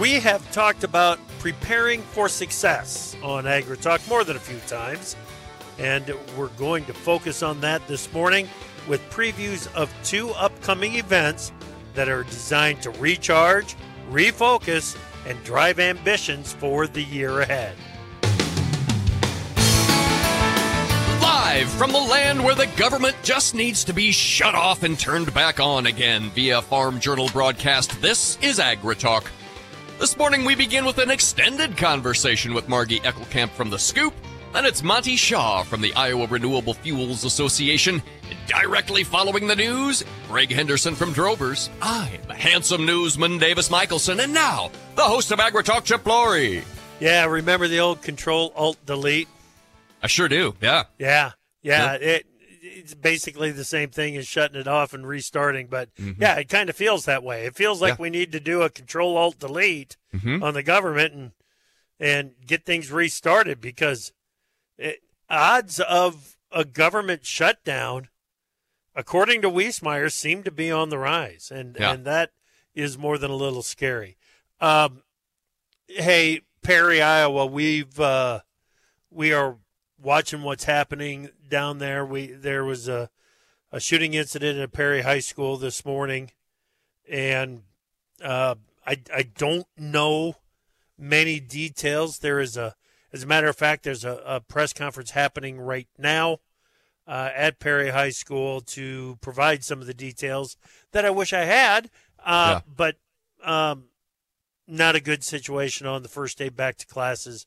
We have talked about preparing for success on AgriTalk more than a few times, and we're going to focus on that this morning with previews of two upcoming events that are designed to recharge, refocus, and drive ambitions for the year ahead. Live from the land where the government just needs to be shut off and turned back on again via Farm Journal broadcast, this is AgriTalk. This morning we begin with an extended conversation with Margy Eckelkamp from The Scoop, and it's Monte Shaw from the Iowa Renewable Fuels Association. Directly following the news, Greg Henderson from Drovers. I'm handsome newsman Davis Michelsen, and now the host of AgriTalk, Chip Flory. Yeah, remember the old Control Alt Delete? I sure do. Yeah. Yeah. Yeah. Yep. It it's basically the same thing as shutting it off and restarting. But mm-hmm. yeah, it kind of feels that way. It feels like yeah. we need to do a Control Alt Delete mm-hmm. on the government and and get things restarted because it, odds of a government shutdown, according to Wiesemeyer, seem to be on the rise, and yeah. and that is more than a little scary. Um, hey, Perry, Iowa, we've uh, we are watching what's happening down there. We there was a a shooting incident at Perry High School this morning, and uh, I I don't know many details. There is a as a matter of fact, there's a, a press conference happening right now uh, at Perry High School to provide some of the details that I wish I had, uh, yeah. but um, not a good situation on the first day back to classes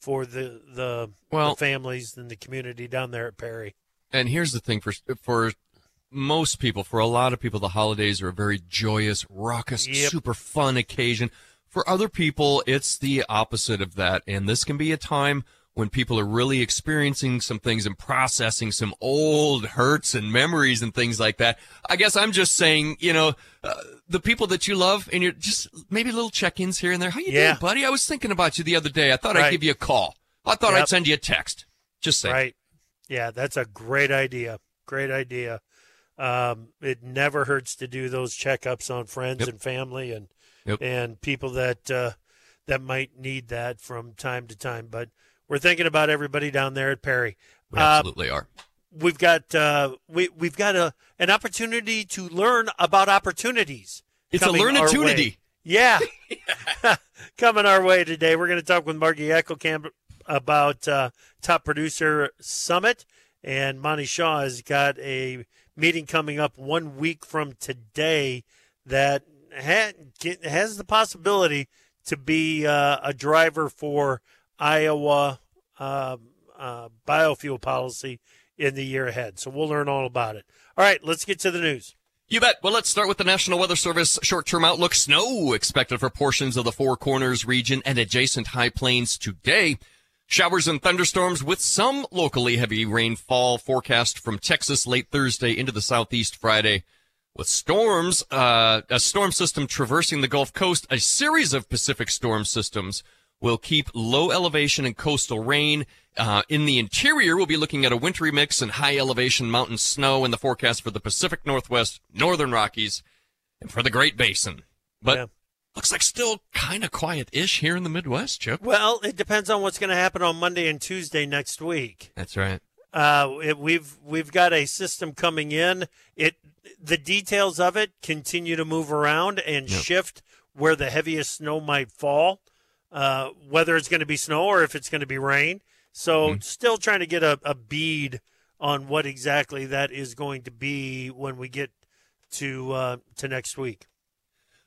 for the the, well, the families and the community down there at Perry. And here's the thing for for most people, for a lot of people, the holidays are a very joyous, raucous, yep. super fun occasion. For other people, it's the opposite of that, and this can be a time when people are really experiencing some things and processing some old hurts and memories and things like that. I guess I'm just saying, you know, uh, the people that you love and you're just maybe little check-ins here and there. How you yeah. doing, buddy? I was thinking about you the other day. I thought right. I'd give you a call. I thought yep. I'd send you a text. Just say. Right. Yeah, that's a great idea. Great idea. Um, it never hurts to do those checkups on friends yep. and family and yep. and people that uh, that might need that from time to time. But we're thinking about everybody down there at Perry. We absolutely uh, are. We've got uh, we we've got a an opportunity to learn about opportunities. It's a learn-opportunity. Yeah, coming our way today. We're going to talk with Margy Eckelkamp about uh, Top Producer Summit, and Monte Shaw has got a meeting coming up one week from today that ha- has the possibility to be uh, a driver for Iowa uh, uh, biofuel policy in the year ahead. So we'll learn all about it. All right, let's get to the news. You bet. Well, let's start with the National Weather Service short-term outlook. Snow expected for portions of the Four Corners region and adjacent high plains today. Showers and thunderstorms with some locally heavy rainfall forecast from Texas late Thursday into the southeast Friday. With storms, uh, a storm system traversing the Gulf Coast, a series of Pacific storm systems will keep low elevation and coastal rain. Uh, in the interior, we'll be looking at a wintry mix and high elevation mountain snow in the forecast for the Pacific Northwest, Northern Rockies, and for the Great Basin. But yeah. looks like still kind of quiet-ish here in the Midwest, Chip. Well, it depends on what's going to happen on Monday and Tuesday next week. That's right. Uh, it, we've we've got a system coming in. It the details of it continue to move around and yep. shift where the heaviest snow might fall uh, whether it's going to be snow or if it's going to be rain. So mm-hmm. still trying to get a, a bead on what exactly that is going to be when we get to uh, to next week.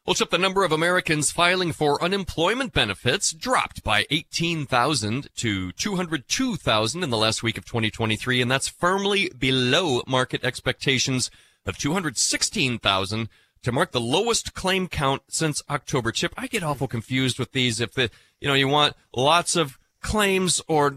Well, Chip, the number of Americans filing for unemployment benefits dropped by 18,000 to 202,000 in the last week of 2023, and that's firmly below market expectations of 216,000 to mark the lowest claim count since October. Chip, I get awful confused with these. If the, you know, you want lots of claims or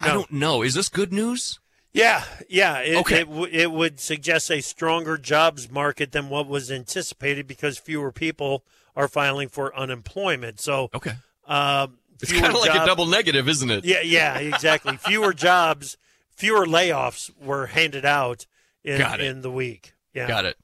I don't know. Is this good news? Yeah, yeah. It, Okay. It, w- it would suggest a stronger jobs market than what was anticipated because fewer people are filing for unemployment. So, Okay. um, It's kind of like a double negative, isn't it? Yeah, yeah, exactly. fewer jobs, fewer layoffs were handed out in, in the week. Yeah. Got it.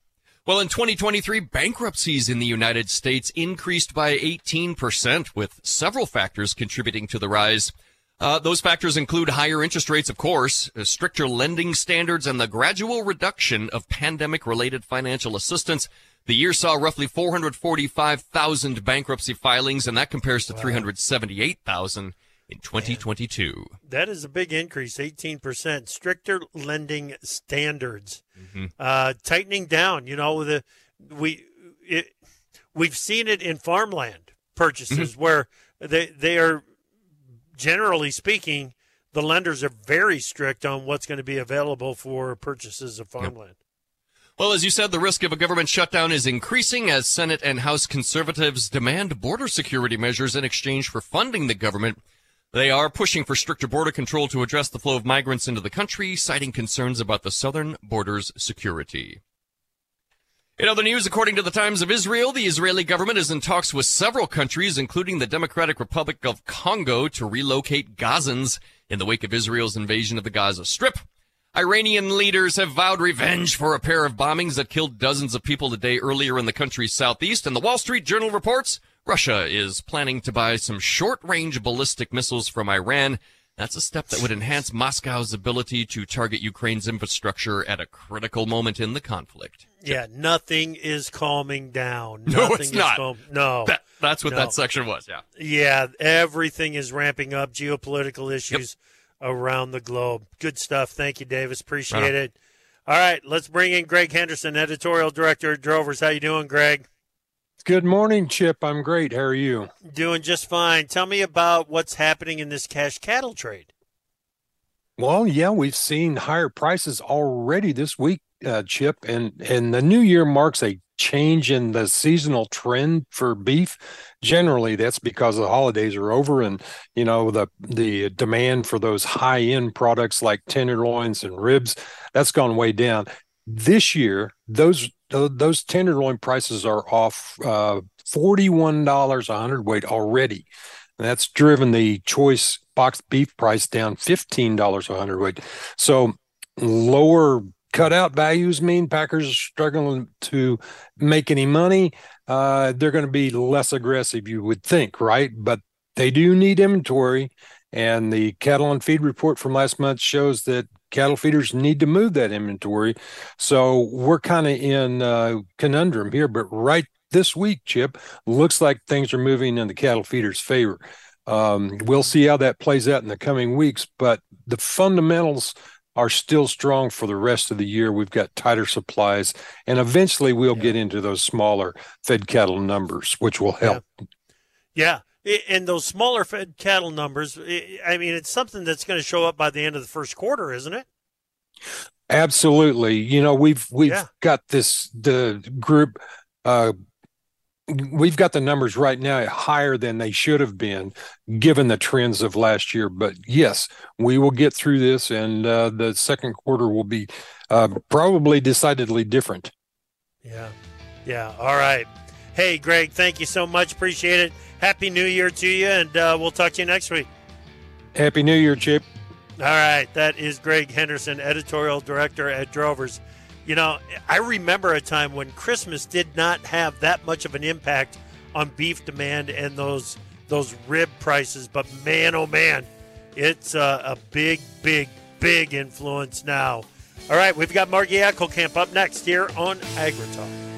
Well, in 2023, bankruptcies in the United States increased by 18%, with several factors contributing to the rise. Uh, those factors include higher interest rates, of course, uh, stricter lending standards, and the gradual reduction of pandemic related financial assistance. The year saw roughly 445,000 bankruptcy filings, and that compares to 378,000 in 2022. That is a big increase, 18%. Stricter lending standards, uh, tightening down. You know, the we it, we've seen it in farmland purchases where they they are generally speaking, the lenders are very strict on what's going to be available for purchases of farmland. Well, as you said, the risk of a government shutdown is increasing as Senate and House conservatives demand border security measures in exchange for funding the government. They are pushing for stricter border control to address the flow of migrants into the country, citing concerns about the southern border's security. In other news, according to the Times of Israel, the Israeli government is in talks with several countries, including the Democratic Republic of Congo, to relocate Gazans in the wake of Israel's invasion of the Gaza Strip. Iranian leaders have vowed revenge for a pair of bombings that killed dozens of people a day earlier in the country's southeast. And the Wall Street Journal reports Russia is planning to buy some short range ballistic missiles from Iran. That's a step that would enhance Moscow's ability to target Ukraine's infrastructure at a critical moment in the conflict. Yeah, nothing is calming down. No, it's is not. calm- no. That, that's what No. that section was, yeah. Yeah, everything is ramping up. Geopolitical issues around the globe. Good stuff. Thank you, Davis. Appreciate Right it. All right, let's bring in Greg Henderson, editorial director at Drovers. How you doing, Greg? Good morning, Chip. I'm great. How are you? Doing just fine. Tell me about what's happening in this cash cattle trade. Well, yeah, we've seen higher prices already this week, uh, Chip, and and the new year marks a change in the seasonal trend for beef. Generally, that's because the holidays are over, and you know the the demand for those high end products like tenderloins and ribs that's gone way down. This year, those tho- those tenderloin prices are off uh, forty one dollars a hundredweight already. And that's driven the choice boxed beef price down $15 a hundredweight. So lower cutout values mean packers are struggling to make any money. Uh, they're going to be less aggressive, you would think, right? But they do need inventory. And the cattle and feed report from last month shows that cattle feeders need to move that inventory. So we're kind of in uh, conundrum here. But right this week, Chip, looks like things are moving in the cattle feeders' favor. Um, we'll see how that plays out in the coming weeks, but the fundamentals are still strong for the rest of the year. We've got tighter supplies, and eventually we'll Yeah. get into those smaller fed cattle numbers, which will help. Yeah, i- and those smaller fed cattle numbers. i- mean, it's something that's going to show up by the end of the first quarter, isn't it? Absolutely. You know, we've we've Yeah. got this the group uh we've got the numbers right now higher than they should have been given the trends of last year but yes we will get through this and uh the second quarter will be uh probably decidedly different Yeah. Yeah. All right. Hey, Greg, thank you so much. Appreciate it. Happy New Year to you, and uh, we'll talk to you next week. happy new year chip All right. That is Greg Henderson, editorial director at Drovers. You know, I remember a time when Christmas did not have that much of an impact on beef demand and those those rib prices, but man, oh man, it's a, a big, big, big influence now. All right, we've got Margy Eckelkamp up next here on AgriTalk.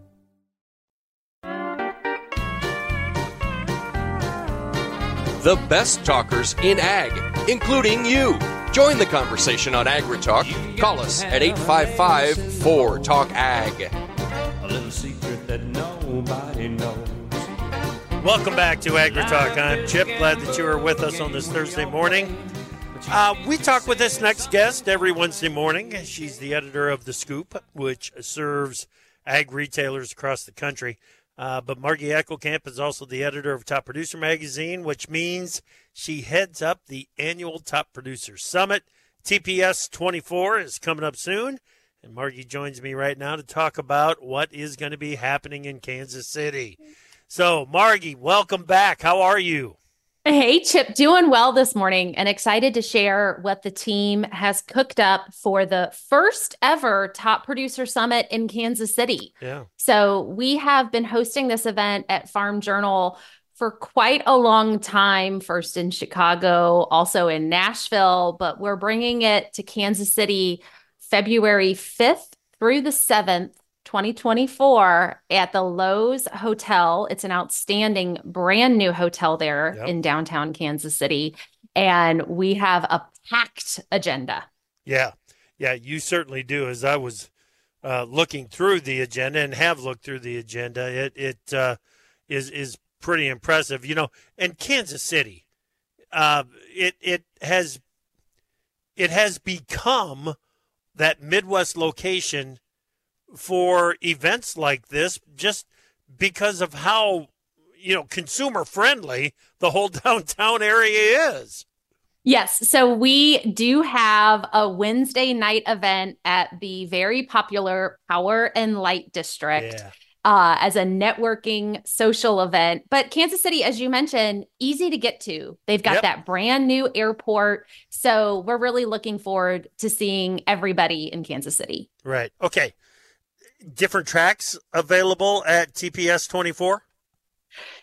The best talkers in ag, including you. Join the conversation on AgriTalk. Call us at 855 4 Talk Ag. A little secret that nobody knows. Welcome back to AgriTalk. I'm Chip. Glad that you are with us on this Thursday morning. Uh, we talk with this next guest every Wednesday morning. She's the editor of The Scoop, which serves ag retailers across the country. Uh, but Margy Eckelkamp is also the editor of Top Producer Magazine, which means she heads up the annual Top Producer Summit. TPS 24 is coming up soon. And Margy joins me right now to talk about what is going to be happening in Kansas City. So, Margy, welcome back. How are you? Hey, Chip, doing well this morning and excited to share what the team has cooked up for the first ever Top Producer Summit in Kansas City. Yeah. So, we have been hosting this event at Farm Journal for quite a long time, first in Chicago, also in Nashville, but we're bringing it to Kansas City February 5th through the 7th 2024 at the Loews Hotel. It's an outstanding brand new hotel there yep. in downtown Kansas City. And we have a packed agenda. Yeah. Yeah, you certainly do. As I was uh, looking through the agenda and have looked through the agenda, it it uh, is is pretty impressive. You know, and Kansas City, uh, it it has it has become that Midwest location for events like this just because of how you know consumer friendly the whole downtown area is. Yes. So we do have a Wednesday night event at the very popular Power and Light District. Yeah. Uh, as a networking social event. But Kansas City, as you mentioned, easy to get to. They've got yep. that brand new airport. So we're really looking forward to seeing everybody in Kansas City. Right. Okay different tracks available at TPS 24?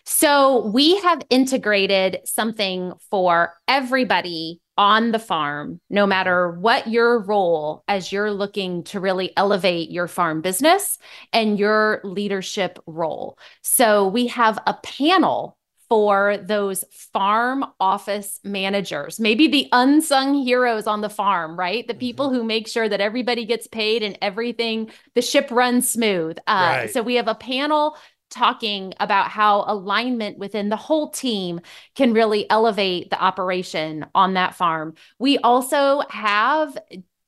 So we have integrated something for everybody on the farm, no matter what your role as you're looking to really elevate your farm business and your leadership role. So we have a panel for those farm office managers, maybe the unsung heroes on the farm, right? The people mm-hmm. who make sure that everybody gets paid and everything, the ship runs smooth. Uh, right. So we have a panel talking about how alignment within the whole team can really elevate the operation on that farm. We also have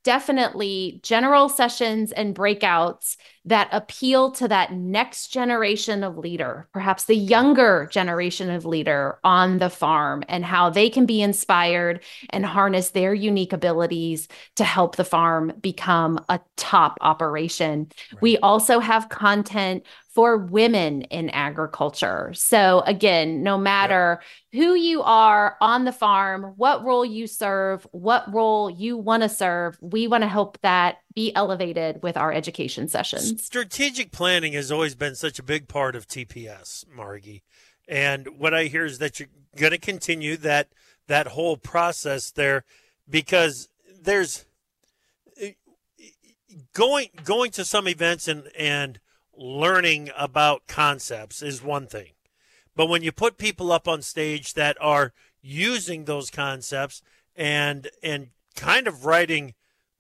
definitely general sessions and breakouts that appeal to that next generation of leader, perhaps the younger generation of leader on the farm, and how they can be inspired and harness their unique abilities to help the farm become a top operation. Right. We also have content for women in agriculture. So, again, no matter yep. who you are on the farm, what role you serve, what role you want to serve, we want to help that be elevated with our education sessions. Strategic planning has always been such a big part of TPS, Margy. And what I hear is that you're going to continue that that whole process there because there's eh, eh, going going to some events and and learning about concepts is one thing. But when you put people up on stage that are using those concepts and and kind of writing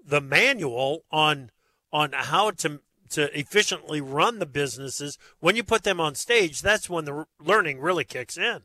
the manual on on how to to efficiently run the businesses when you put them on stage that's when the learning really kicks in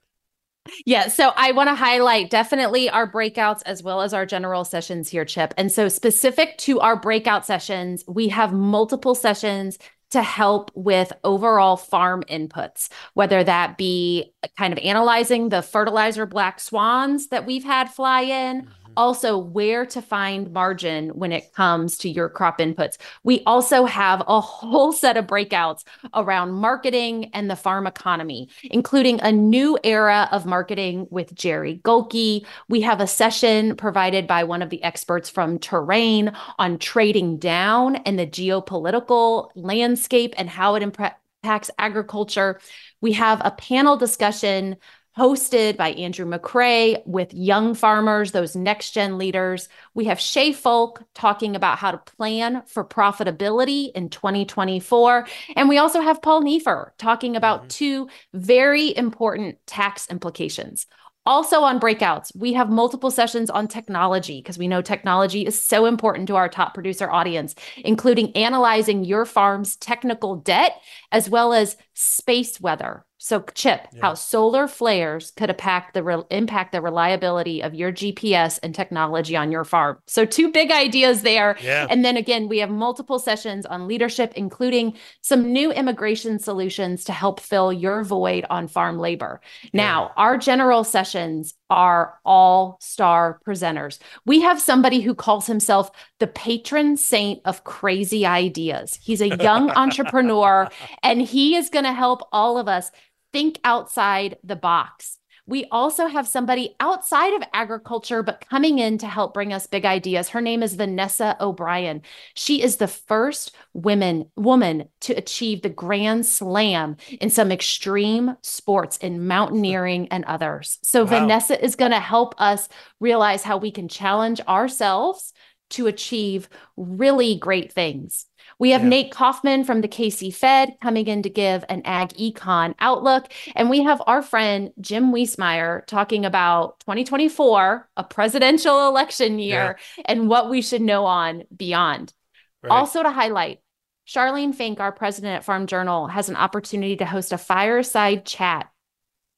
yeah, so I want to highlight definitely our breakouts as well as our general sessions here, Chip. And so, specific to our breakout sessions, we have multiple sessions to help with overall farm inputs, whether that be kind of analyzing the fertilizer black swans that we've had fly in, mm-hmm also where to find margin when it comes to your crop inputs. We also have a whole set of breakouts around marketing and the farm economy, including a new era of marketing with Jerry Gulke. We have a session provided by one of the experts from Terrain on trading down and the geopolitical landscape and how it impacts agriculture. We have a panel discussion hosted by Andrew McCrea with young farmers, those next gen leaders. We have Shay Foulk talking about how to plan for profitability in 2024. And we also have Paul Neiffer talking about mm-hmm. two very important tax implications. Also, on breakouts, we have multiple sessions on technology because we know technology is so important to our top producer audience, including analyzing your farm's technical debt as well as space weather so, Chip, yeah. how solar flares could impact the re- impact the reliability of your GPS and technology on your farm. So, two big ideas there. Yeah. And then again, we have multiple sessions on leadership, including some new immigration solutions to help fill your void on farm labor. Yeah. Now, our general sessions are all star presenters. We have somebody who calls himself the patron saint of crazy ideas. He's a young entrepreneur, and he is going to help all of us think outside the box. We also have somebody outside of agriculture, but coming in to help bring us big ideas. Her name is Vanessa O'Brien. She is the first women woman to achieve the Grand Slam in some extreme sports in mountaineering and others. So wow. Vanessa is going to help us realize how we can challenge ourselves to achieve really great things. We have yeah. Nate Kauffman from the KC Fed coming in to give an ag econ outlook. And we have our friend Jim Wiesemeyer talking about 2024, a presidential election year, yeah. and what we should know on beyond. Right. Also, to highlight, Charlene Finck, our president at Farm Journal, has an opportunity to host a fireside chat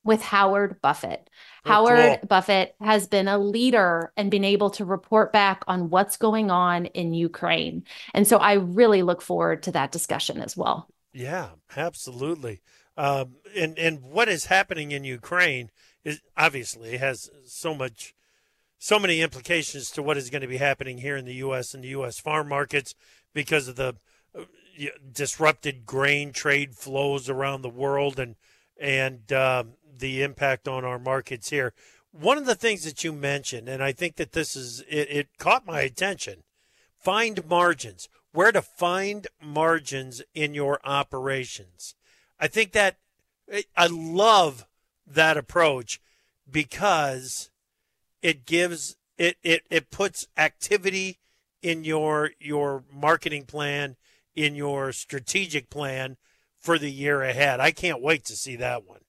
with Howard Buffett. Howard cool. Buffett has been a leader and been able to report back on what's going on in Ukraine. And so I really look forward to that discussion as well. Yeah, absolutely. Um, and and what is happening in Ukraine is obviously has so much, so many implications to what is going to be happening here in the U.S. and the U.S. farm markets because of the uh, disrupted grain trade flows around the world and and um, the impact on our markets here. One of the things that you mentioned, and I think that this is it, it caught my attention. Find margins. Where to find margins in your operations. I think that I love that approach because it gives it it, it puts activity in your your marketing plan in your strategic plan for the year ahead. I can't wait to see that one.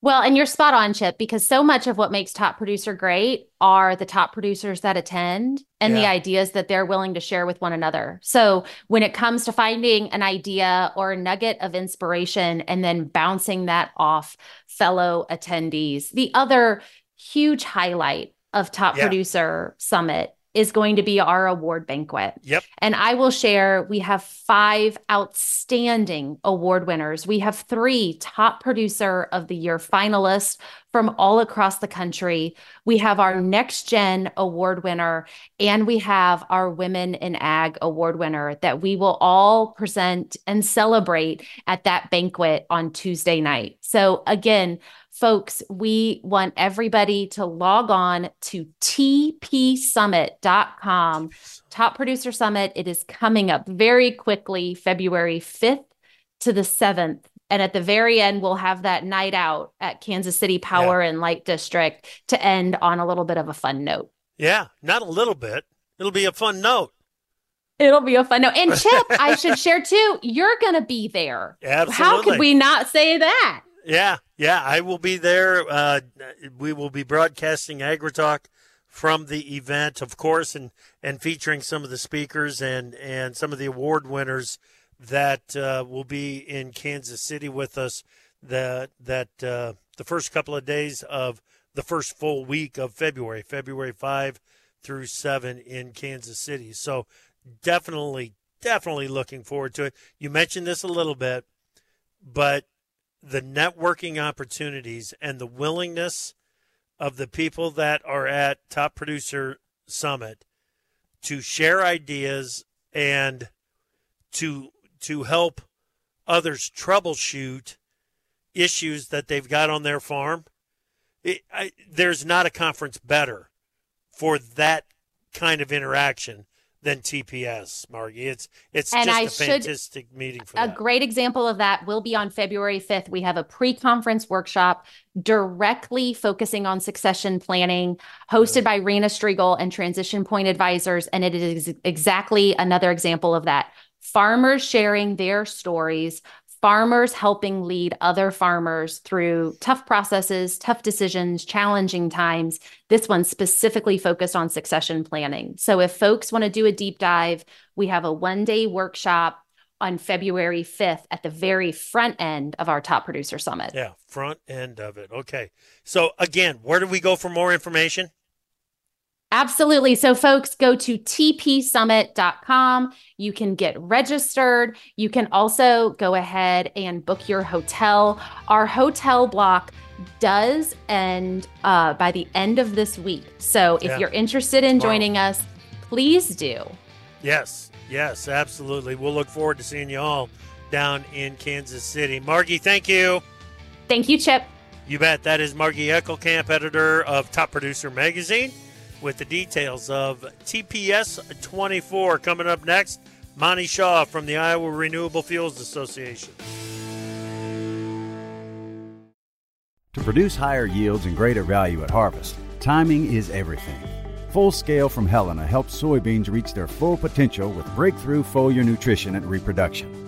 Well, and you're spot on, Chip, because so much of what makes Top Producer great are the top producers that attend and yeah. the ideas that they're willing to share with one another. So when it comes to finding an idea or a nugget of inspiration and then bouncing that off fellow attendees, the other huge highlight of Top yeah. Producer Summit is going to be our award banquet. Yep. And I will share we have five outstanding award winners. We have three top producer of the year finalists from all across the country. We have our next gen award winner and we have our women in ag award winner that we will all present and celebrate at that banquet on Tuesday night. So again, folks, we want everybody to log on to tpsummit.com. Top Producer Summit. It is coming up very quickly, February 5th to the 7th. And at the very end, we'll have that night out at Kansas City Power yeah. and Light District to end on a little bit of a fun note. Yeah, not a little bit. It'll be a fun note. It'll be a fun note. And Chip, I should share too, you're going to be there. Absolutely. How could we not say that? Yeah, yeah, I will be there. Uh, we will be broadcasting AgriTalk from the event, of course, and, and featuring some of the speakers and, and some of the award winners that uh, will be in Kansas City with us. That that uh, the first couple of days of the first full week of February, February five through seven in Kansas City. So definitely, definitely looking forward to it. You mentioned this a little bit, but the networking opportunities and the willingness of the people that are at Top Producer Summit to share ideas and to to help others troubleshoot issues that they've got on their farm. It, I, there's not a conference better for that kind of interaction than TPS, Margy. It's it's and just I a fantastic meeting for a that. great example of that will be on February 5th. We have a pre-conference workshop directly focusing on succession planning, hosted by Rena Striegel and Transition Point Advisors, and it is exactly another example of that. Farmers sharing their stories farmers helping lead other farmers through tough processes, tough decisions, challenging times. This one's specifically focused on succession planning. So if folks want to do a deep dive, we have a one day workshop on February 5th at the very front end of our Top Producer Summit. Yeah, front end of it. Okay. So again, where do we go for more information? Absolutely. So, folks, go to tpsummit.com. You can get registered. You can also go ahead and book your hotel. Our hotel block does end uh, by the end of this week. So, if yeah. you're interested in joining us, please do. Yes, yes, absolutely. We'll look forward to seeing you all down in Kansas City. Margy, thank you. Thank you, Chip. You bet. That is Margy Eckelkamp, editor of Top Producer Magazine with the details of TPS 24. Coming up next, Monte Shaw from the Iowa Renewable Fuels Association. To produce higher yields and greater value at harvest, timing is everything. Full Scale from Helena helps soybeans reach their full potential with breakthrough foliar nutrition and reproduction.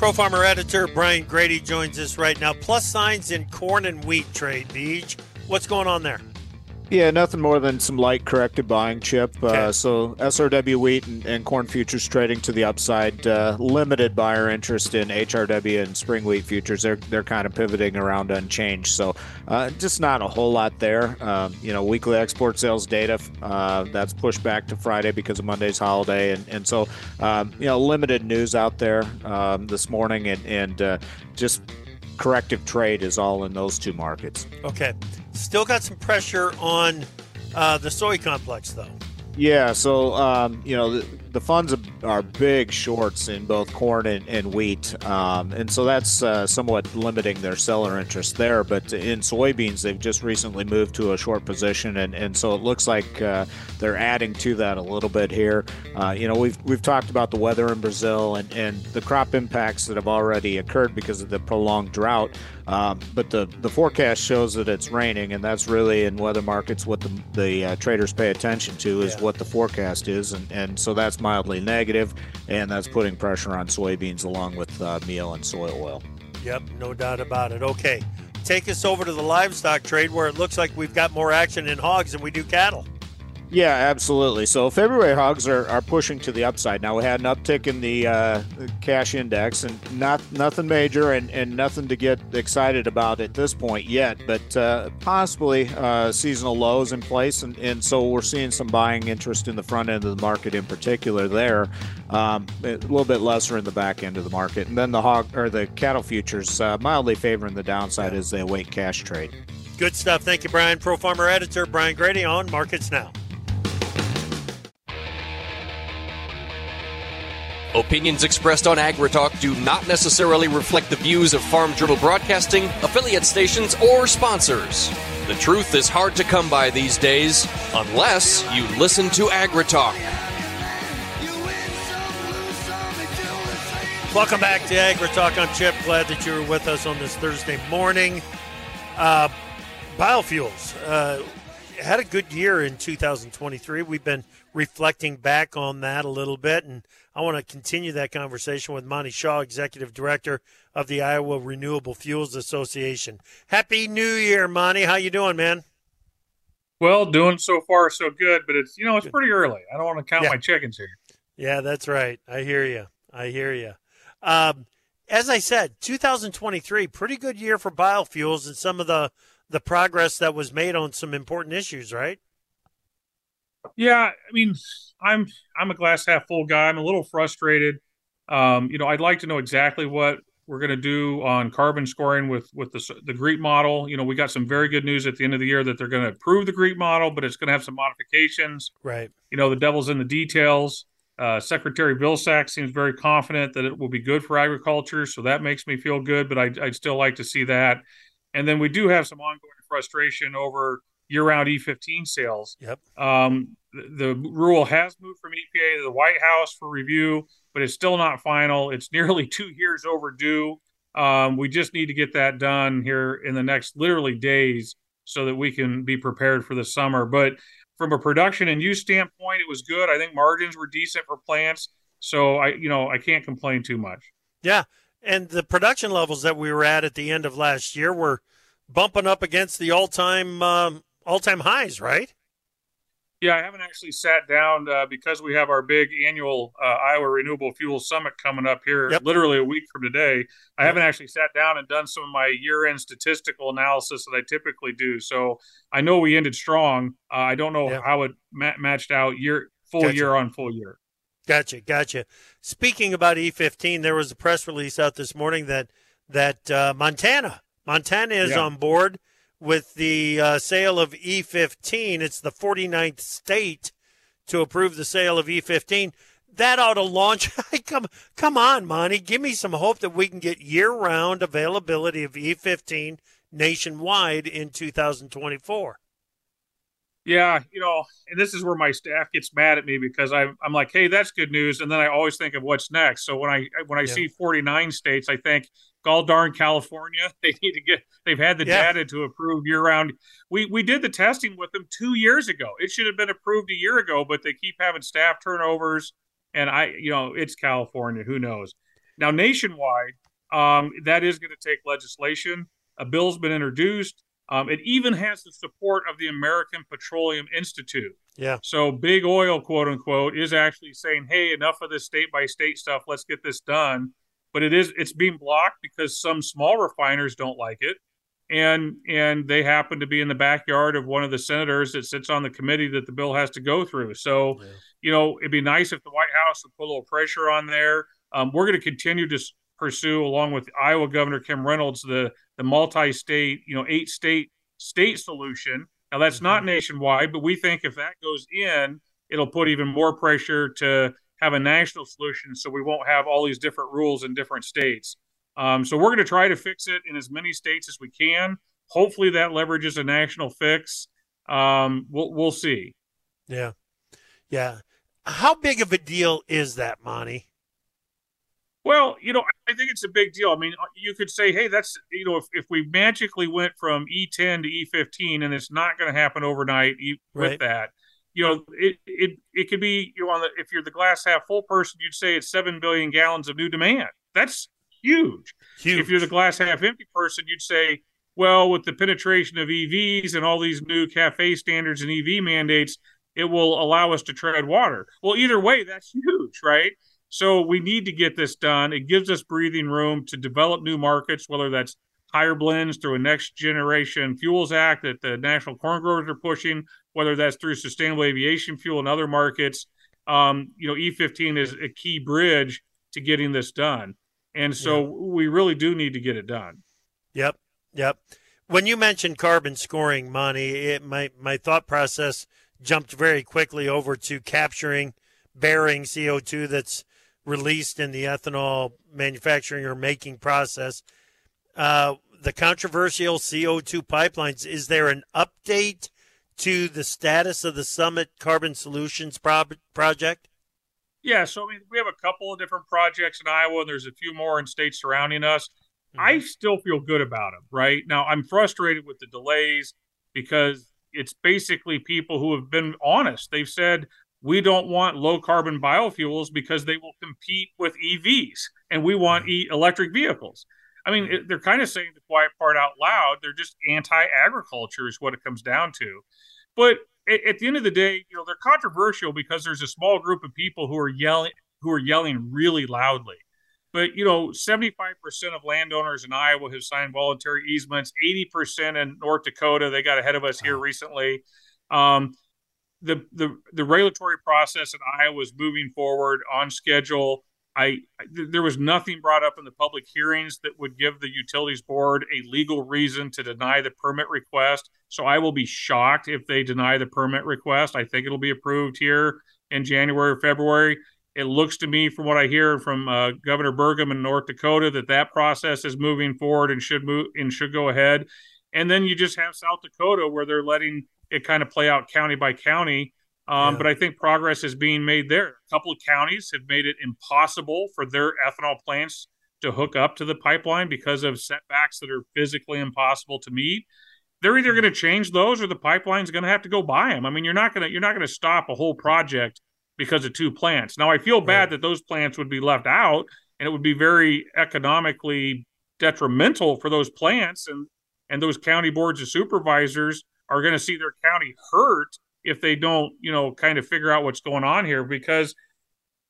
Pro Farmer editor Brian Grete joins us right now. Plus signs in corn and wheat trade, Beach. What's going on there? Yeah, nothing more than some light corrected buying chip. Uh, okay. Uh, so SRW wheat and, and, corn futures trading to the upside. Uh, limited buyer interest in HRW and spring wheat futures. They're they're kind of pivoting around unchanged. So uh, just not a whole lot there. Um, you know, weekly export sales data uh, that's pushed back to Friday because of Monday's holiday, and and so um, you know limited news out there um, this morning, and and uh, just corrective trade is all in those two markets. Okay. Still got some pressure on uh, the soy complex, though. Yeah, so um, you know the, the, funds are big shorts in both corn and, and wheat, um, and so that's uh, somewhat limiting their seller interest there. But in soybeans, they've just recently moved to a short position, and, and so it looks like uh, they're adding to that a little bit here. Uh, you know, we've we've talked about the weather in Brazil and, and the crop impacts that have already occurred because of the prolonged drought. Um, but the, the forecast shows that it's raining, and that's really in weather markets what the, the uh, traders pay attention to is yeah. what the forecast is. And, and so mildly negative, and that's putting pressure on soybeans along with uh, meal and soy oil. Yep, no doubt about it. Okay, take us over to the livestock trade where it looks like we've got more action in hogs than we do cattle. Yeah, absolutely. So February hogs are, are pushing to the upside. Now we had an uptick in the uh, cash index, and not nothing major, and, and nothing to get excited about at this point yet. But uh, possibly uh, seasonal lows in place, and, and so we're seeing some buying interest in the front end of the market in particular. There, um, a little bit lesser in the back end of the market, and then the hog or the cattle futures uh, mildly favoring the downside as they await cash trade. Good stuff. Thank you, Brian. Pro Farmer Editor Brian Grete on Markets Now. Opinions expressed on AgriTalk do not necessarily reflect the views of Farm Journal Broadcasting, affiliate stations, or sponsors. The truth is hard to come by these days unless you listen to AgriTalk. Welcome back to AgriTalk. I'm Chip. Glad that you were with us on this Thursday morning. Uh, biofuels uh, had a good year in 2023. We've been reflecting back on that a little bit, and I want to continue that conversation with Monte Shaw, Executive Director of the Iowa Renewable Fuels Association. Happy New Year, Monte. How you doing, man? Well, doing so far so good, but it's you know it's pretty early. I don't want to count yeah. my chickens here. Yeah, that's right. I hear you. I hear you. Um, as I said, 2023, pretty good year for biofuels and some of the the progress that was made on some important issues, right? Yeah, I mean, I'm I'm a glass half full guy. I'm a little frustrated. Um, you know, I'd like to know exactly what we're going to do on carbon scoring with with the the GREET model. You know, we got some very good news at the end of the year that they're going to approve the GREET model, but it's going to have some modifications. Right. You know, the devil's in the details. Uh, Secretary Vilsack seems very confident that it will be good for agriculture, so that makes me feel good. But I, I'd still like to see that. And then we do have some ongoing frustration over year-round E15 sales. Yep. Um, the, the, rule has moved from EPA to the White House for review, but it's still not final. It's nearly two years overdue. Um, we just need to get that done here in the next literally days so that we can be prepared for the summer. But from a production and use standpoint, it was good. I think margins were decent for plants, so I, you know, I can't complain too much. Yeah, and the production levels that we were at at the end of last year were bumping up against the all-time um, all-time highs, right? Yeah, I haven't actually sat down uh, because we have our big annual uh, Iowa Renewable Fuel Summit coming up here, yep. literally a week from today. I haven't actually sat down and done some of my year-end statistical analysis that I typically do. So I know we ended strong. Uh, I don't know yep. how it ma- matched out year full gotcha. year on full year. Gotcha, gotcha. Speaking about E15, there was a press release out this morning that that uh, Montana, Montana is yeah. on board with the uh, sale of E15. It's the 49th state to approve the sale of E15. That ought to launch. come, come on, Monte. Give me some hope that we can get year-round availability of E15 nationwide in 2024. Yeah, you know, and this is where my staff gets mad at me because I'm I'm like, hey, that's good news, and then I always think of what's next. So when I when I yeah. see 49 states, I think, gall darn California, they need to get they've had the yeah. data to approve year round. We we did the testing with them two years ago. It should have been approved a year ago, but they keep having staff turnovers, and I you know it's California. Who knows? Now nationwide, um, that is going to take legislation. A bill's been introduced. Um, it even has the support of the American Petroleum Institute. Yeah. So big oil, quote unquote, is actually saying, "Hey, enough of this state by state stuff. Let's get this done." But it is it's being blocked because some small refiners don't like it, and and they happen to be in the backyard of one of the senators that sits on the committee that the bill has to go through. So, yeah. you know, it'd be nice if the White House would put a little pressure on there. Um, we're going to continue to pursue, along with Iowa Governor Kim Reynolds, the the multi-state, you know, eight state state solution. Now that's mm-hmm. not nationwide, but we think if that goes in, it'll put even more pressure to have a national solution, so we won't have all these different rules in different states. Um, so we're going to try to fix it in as many states as we can. Hopefully, that leverages a national fix. Um, we'll we'll see. Yeah, yeah. How big of a deal is that, Monte? Well, you know, I think it's a big deal. I mean, uh, you could say, hey, that's, you know, if, if we magically went from E10 to E15 and it's not going to happen overnight with right. that, you know, it, it, it could be, you know, on the, if you're the glass half full person, you'd say it's 7 billion gallons of new demand. That's huge. huge. If you're the glass half empty person, you'd say, well, with the penetration of EVs and all these new CAFE standards and EV mandates, it will allow us to tread water. Well, either way, that's huge, right? So we need to get this done. It gives us breathing room to develop new markets, whether that's higher blends through a next generation fuels act that the national corn growers are pushing, whether that's through sustainable aviation fuel and other markets. Um, you know, E15 is a key bridge to getting this done. And so yeah. we really do need to get it done. Yep. Yep. When you mentioned carbon scoring, Monte, it, my, my thought process jumped very quickly over to capturing, bearing CO2 that's released in the ethanol manufacturing or making process. Uh, the controversial CO2 pipelines, is there an update to the status of the Summit Carbon Solutions pro- project? Yeah, so I mean, we have a couple of different projects in Iowa, and there's a few more in states surrounding us. Mm-hmm. I still feel good about them. Right now, I'm frustrated with the delays because it's basically people who have been honest. They've said we don't want low carbon biofuels because they will compete with EVs, and we want mm-hmm. e- electric vehicles. I mean, it, they're kind of saying the quiet part out loud. They're just anti-agriculture, is what it comes down to. But at, at the end of the day, you know, they're controversial because there's a small group of people who are yelling, who are yelling really loudly. But you know, 75% of landowners in Iowa have signed voluntary easements. 80% in North Dakota. They got ahead of us here recently. Um, the the the regulatory process in Iowa is moving forward on schedule. I there was nothing brought up in the public hearings that would give the utilities board a legal reason to deny the permit request. So I will be shocked if they deny the permit request. I think it'll be approved here in January or February. It looks to me, from what I hear from uh, Governor Burgum in North Dakota, that that process is moving forward and should move and should go ahead. And then you just have South Dakota where they're letting it kind of play out county by county um, yeah. But I think progress is being made there. A couple of counties have made it impossible for their ethanol plants to hook up to the pipeline because of setbacks that are physically impossible to meet. They're either going to change those or the pipeline's going to have to go buy them. I mean, you're not going to you're not going to stop a whole project because of two plants. Now, I feel bad right. that those plants would be left out, and it would be very economically detrimental for those plants and and those county boards of supervisors are going to see their county hurt if they don't, you know, kind of figure out what's going on here because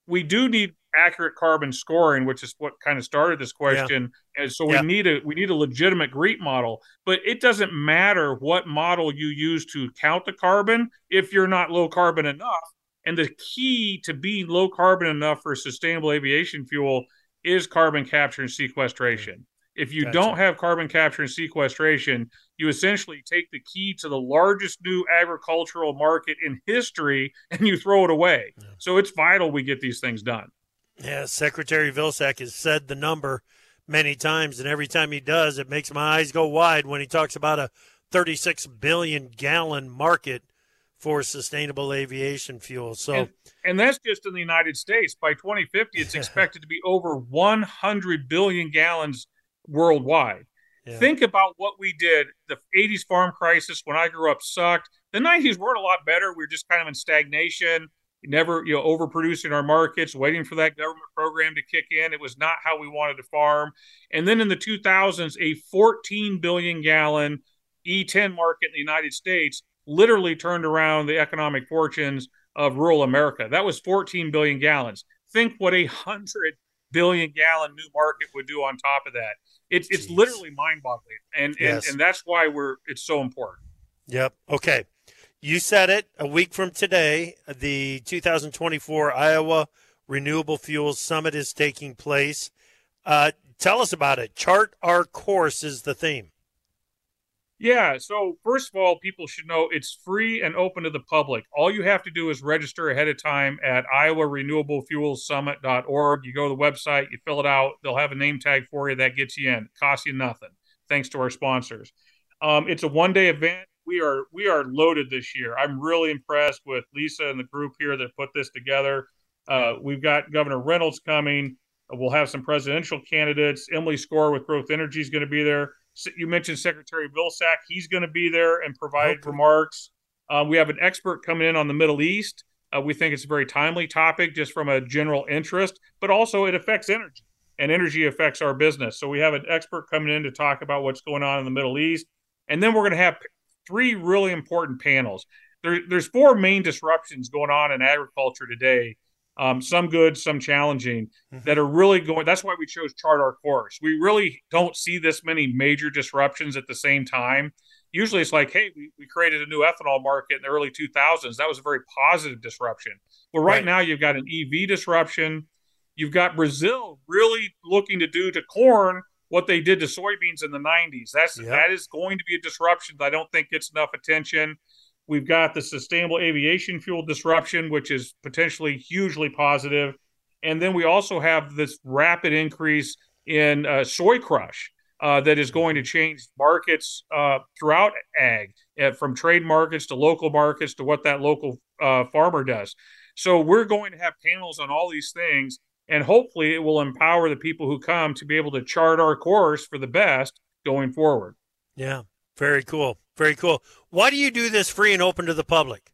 we do need accurate carbon scoring, which is what kind of started this question. Yeah. And so we yeah. need a we need a legitimate GREET model, but it doesn't matter what model you use to count the carbon if you're not low carbon enough. And the key to being low carbon enough for sustainable aviation fuel is carbon capture and sequestration. If you gotcha. don't have carbon capture and sequestration, you essentially take the key to the largest new agricultural market in history and you throw it away. Yeah. So it's vital we get these things done. Yeah, Secretary Vilsack has said the number many times, and every time he does, it makes my eyes go wide when he talks about a 36 billion gallon market for sustainable aviation fuel. So, and, and, that's just in the United States. By 2050, it's expected to be over 100 billion gallons worldwide. Think about what we did. The 80s farm crisis when I grew up sucked. The 90s weren't a lot better. We were just kind of in stagnation, never, you know, overproducing our markets, waiting for that government program to kick in. It was not how we wanted to farm. And then in the 2000s, a 14 billion gallon E10 market in the United States literally turned around the economic fortunes of rural America. That was 14 billion gallons. Think what a hundred billion gallon new market would do on top of that. It's Jeez. it's literally mind boggling, and, yes. and and that's why we're it's so important. Yep. Okay. You said it a week from today. The 2024 Iowa Renewable Fuels Summit is taking place. Uh, tell us about it. Chart our course is the theme. Yeah. So, first of all, people should know it's free and open to the public. All you have to do is register ahead of time at iowarenewablefuelssummit.org. You go to the website, you fill it out. They'll have a name tag for you that gets you in. It costs you nothing, thanks to our sponsors. Um, it's a one day event. We are we are loaded this year. I'm really impressed with Lisa and the group here that put this together. Uh, we've got Governor Reynolds coming. We'll have some presidential candidates. Emily Skor with Growth Energy is going to be there you mentioned Secretary Vilsack. He's going to be there and provide okay. remarks. Um, we have an expert coming in on the Middle East. Uh, we think it's a very timely topic just from a general interest, but also it affects energy, and energy affects our business. So we have an expert coming in to talk about what's going on in the Middle East. And then we're going to have three really important panels. There, there's four main disruptions going on in agriculture today um, some good, some challenging, mm-hmm. that are really going. That's why we chose chart our course. We really don't see this many major disruptions at the same time. Usually, it's like, hey, we, we created a new ethanol market in the early 2000s. That was a very positive disruption. Well, right, right. now you've got an EV disruption. You've got Brazil really looking to do to corn what they did to soybeans in the 90s. That's yep. that is going to be a disruption that I don't think gets enough attention. We've got the sustainable aviation fuel disruption, which is potentially hugely positive. And then we also have this rapid increase in uh, soy crush uh, that is going to change markets uh, throughout ag, uh, from trade markets to local markets to what that local uh, farmer does. So we're going to have panels on all these things, and hopefully it will empower the people who come to be able to chart our course for the best going forward. Yeah, very cool. Very cool. Why do you do this free and open to the public?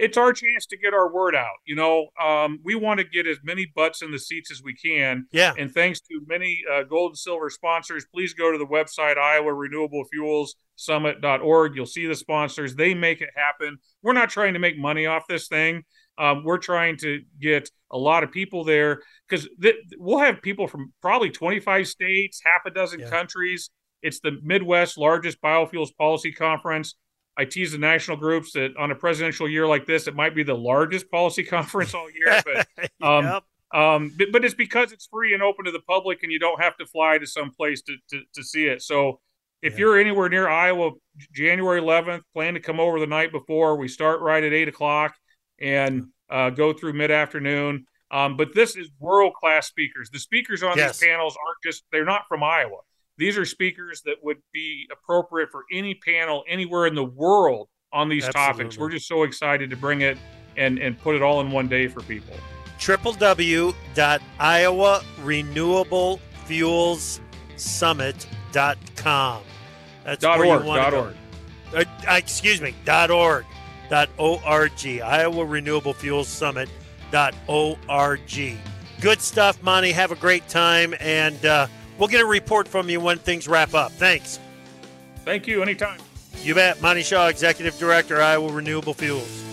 it's our chance to get our word out. You know, um, we want to get as many butts in the seats as we can. Yeah. And thanks to many uh, gold and silver sponsors, please go to the website Iowa Renewable Fuels Summit.org. You'll see the sponsors. They make it happen. We're not trying to make money off this thing. Um, we're trying to get a lot of people there because th- we'll have people from probably 25 states, half a dozen yeah. countries. It's the Midwest largest biofuels policy conference. I tease the national groups that on a presidential year like this, it might be the largest policy conference all year. But, um, yep. um, but, but, it's because it's free and open to the public, and you don't have to fly to some place to, to, to see it. So if yeah. you're anywhere near Iowa, January 11th, plan to come over the night before. We start right at eight o'clock and uh, go through mid afternoon. Um, but this is world class speakers. The speakers on yes. these panels aren't just, they're not from Iowa. These are speakers that would be appropriate for any panel anywhere in the world on these Absolutely. topics. We're just so excited to bring it and, and put it all in one day for people. www.iowarenewablefuelssummit.com. That's dot where org, you want dot to go. org. Uh, excuse me, dot org. Dot O-R-G. Iowa Renewable Fuels Summit. Dot O-R-G. Good stuff, Monte. Have a great time. And, uh, We'll get a report from you when things wrap up. Thanks. Thank you. Anytime. You bet. Monte Shaw, Executive Director, Iowa Renewable Fuels.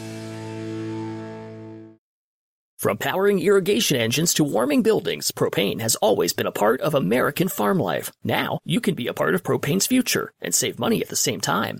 From powering irrigation engines to warming buildings, propane has always been a part of American farm life. Now, you can be a part of propane's future and save money at the same time.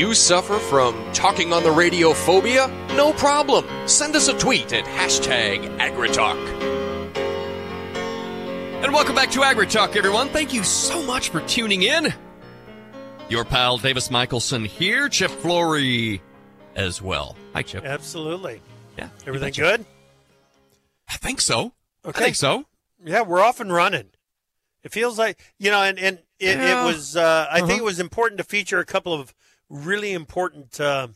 You suffer from talking on the radio phobia? No problem. Send us a tweet at hashtag AgriTalk. And welcome back to AgriTalk, everyone. Thank you so much for tuning in. Your pal Davis Michelsen here, Chip Flory as well. Hi, Chip. Absolutely. Yeah. Everything good? I think so. Okay. I think so. Yeah, we're off and running. It feels like you know, and and it, yeah. it was. Uh, I uh-huh. think it was important to feature a couple of really important uh,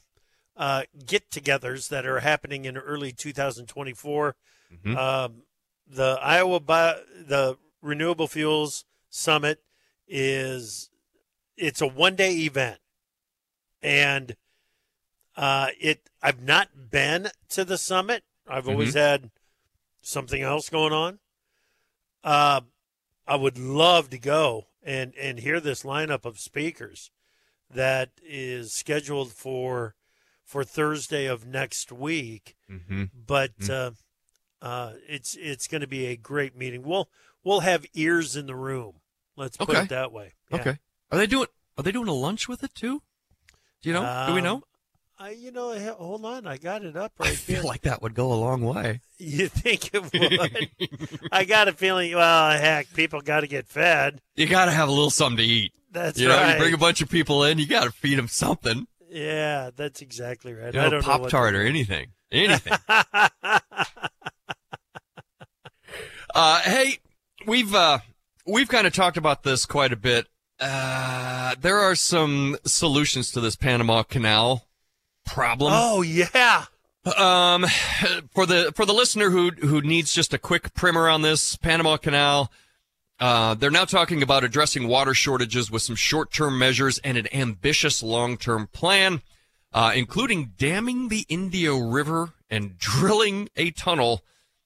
uh, get-togethers that are happening in early 2024. Mm-hmm. Um, the Iowa Bi- the Renewable Fuels Summit is it's a one-day event, and uh, it I've not been to the summit. I've mm-hmm. always had something else going on. Uh, I would love to go and and hear this lineup of speakers that is scheduled for for Thursday of next week. Mm-hmm. But mm-hmm. Uh, uh, it's it's going to be a great meeting. We'll we'll have ears in the room. Let's put okay. it that way. Yeah. Okay. Are they doing Are they doing a lunch with it too? Do you know? Um, Do we know? Um, I, you know, hold on, I got it up right I feel like that would go a long way. You think it would? I got a feeling. Well, heck, people got to get fed. You got to have a little something to eat. That's you know, right. You bring a bunch of people in, you got to feed them something. Yeah, that's exactly right. You know, Pop Tart or anything, anything. uh, hey, we've uh, we've kind of talked about this quite a bit. Uh, there are some solutions to this Panama Canal problem. Oh yeah. Um, for the for the listener who who needs just a quick primer on this Panama Canal uh, they're now talking about addressing water shortages with some short-term measures and an ambitious long-term plan, uh, including damming the Indio River and drilling a tunnel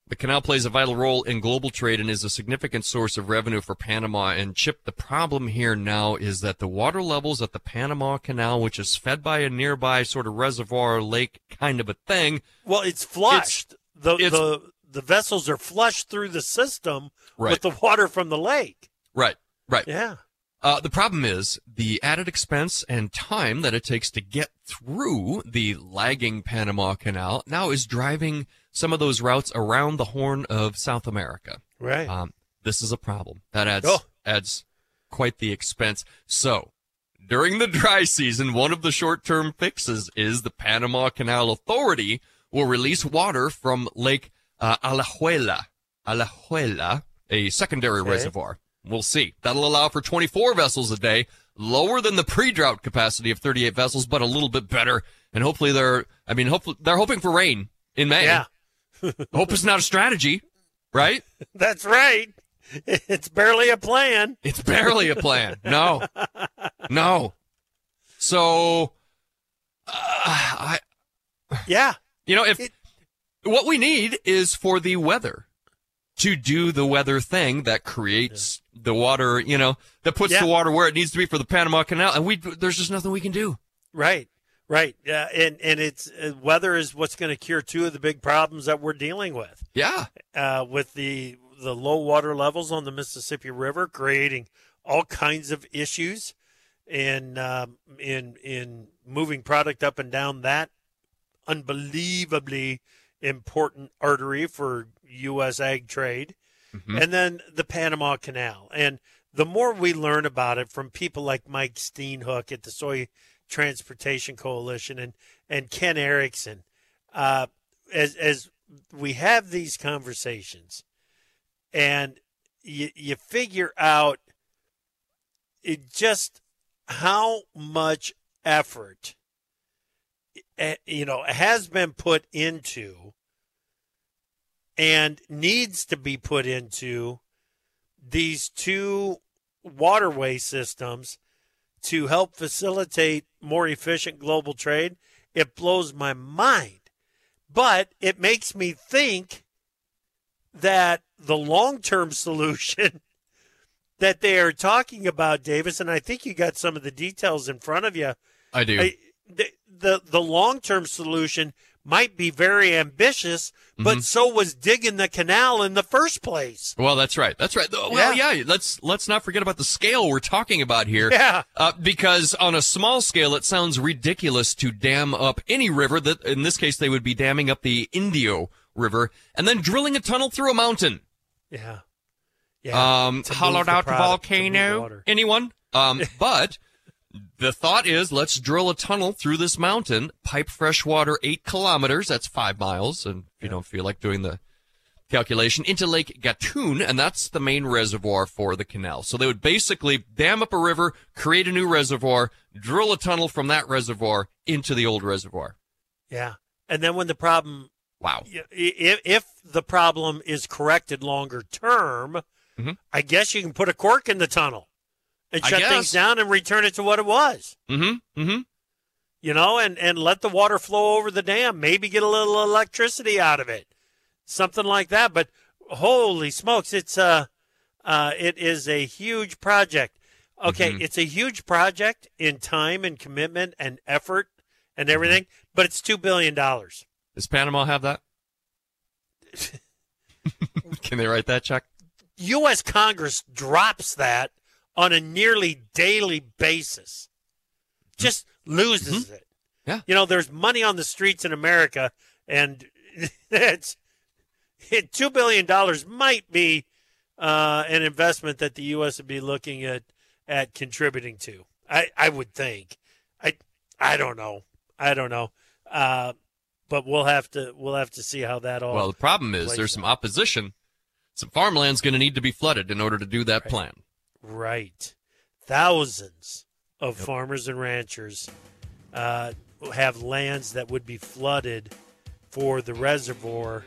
The canal plays a vital role in global trade and is a significant source of revenue for Panama. And Chip, the problem here now is that the water levels at the Panama Canal, which is fed by a nearby sort of reservoir lake kind of a thing. Well, it's flushed. It's, the it's, the the vessels are flushed through the system right. with the water from the lake. Right. Right. Yeah. Uh, the problem is the added expense and time that it takes to get through the lagging Panama Canal now is driving some of those routes around the Horn of South America. Right. Um, this is a problem that adds oh. adds quite the expense. So during the dry season, one of the short-term fixes is the Panama Canal Authority will release water from Lake uh, Alajuela, Alajuela, a secondary okay. reservoir. We'll see. That'll allow for 24 vessels a day, lower than the pre-drought capacity of 38 vessels, but a little bit better. And hopefully they're, I mean, hopefully they're hoping for rain in May. Yeah. Hope is not a strategy, right? That's right. It's barely a plan. It's barely a plan. No, no. So, uh, I, yeah. You know, if it, what we need is for the weather to do the weather thing that creates yeah. the water, you know, that puts yeah. the water where it needs to be for the Panama Canal, and we there's just nothing we can do. Right. Right. Yeah. And and it's uh, weather is what's going to cure two of the big problems that we're dealing with. Yeah. Uh, with the the low water levels on the Mississippi River, creating all kinds of issues in um, in in moving product up and down that unbelievably important artery for U.S. ag trade, mm-hmm. and then the Panama Canal. And the more we learn about it from people like Mike Steenhoek at the Soy Transportation Coalition and and Ken Eriksen, uh, as as we have these conversations, and you you figure out it just how much effort Eh, you know has been put into and needs to be put into these two waterway systems to help facilitate more efficient global trade, it blows my mind. But it makes me think that the long term solution that they are talking about, Davis, and I think you got some of the details in front of you. I do. I, the the, the long term solution might be very ambitious, but mm-hmm. so was digging the canal in the first place. Well, that's right. That's right. Well, yeah. yeah. Let's let's not forget about the scale we're talking about here. Yeah. Uh, because on a small scale, it sounds ridiculous to dam up any river. That in this case, they would be damming up the Indio River and then drilling a tunnel through a mountain. Yeah. Yeah. Um, hollowed out volcano. Anyone? Um, but the thought is let's drill a tunnel through this mountain, pipe fresh water eight kilometers, that's five miles, and if you don't feel like doing the calculation, into Lake Gatun, and that's the main reservoir for the canal. So they would basically dam up a river, create a new reservoir, drill a tunnel from that reservoir into the old reservoir. Yeah. And then when the problem Wow. If, if the problem is corrected longer term, mm-hmm. I guess you can put a cork in the tunnel and shut things down and return it to what it was. Mm-hmm. Mm-hmm. You know, and and let the water flow over the dam. Maybe get a little electricity out of it, something like that. But holy smokes, it's a uh, it is a huge project. Okay, mm-hmm. it's a huge project in time and commitment and effort and mm-hmm. everything, but it's two billion dollars. Does Panama have that? Can they write that check? U.S. Congress drops that on a nearly daily basis. Just loses mm-hmm. it. Yeah. You know, there's money on the streets in America, and it's two billion dollars might be uh, an investment that the U.S. would be looking at at contributing to. I I would think. I I don't know. I don't know. Uh, but we'll have to we'll have to see how that all. Well, the problem is there's out. some opposition. Some farmland's going to need to be flooded in order to do that right. plan. Right. Thousands of yep. farmers and ranchers uh, have lands that would be flooded for the reservoir,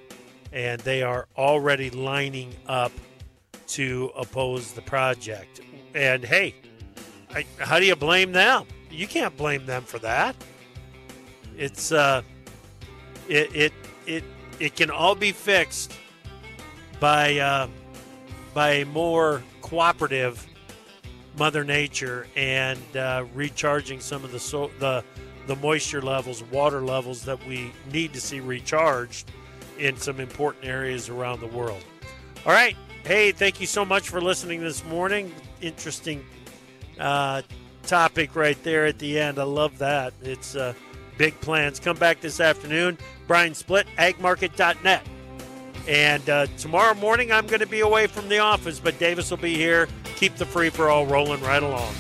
and they are already lining up to oppose the project. And hey, I, how do you blame them? You can't blame them for that. It's uh, it it it it can all be fixed by uh, by a more cooperative Mother Nature and uh, recharging some of the so- the the moisture levels, water levels that we need to see recharged in some important areas around the world. All right. Hey, thank you so much for listening this morning. Interesting uh, topic right there at the end. I love that. It's uh, big plans. Come back this afternoon. Brian Splitt, agmarket.net. And uh, tomorrow morning, I'm going to be away from the office, but Davis will be here. Keep the free for all rolling right along.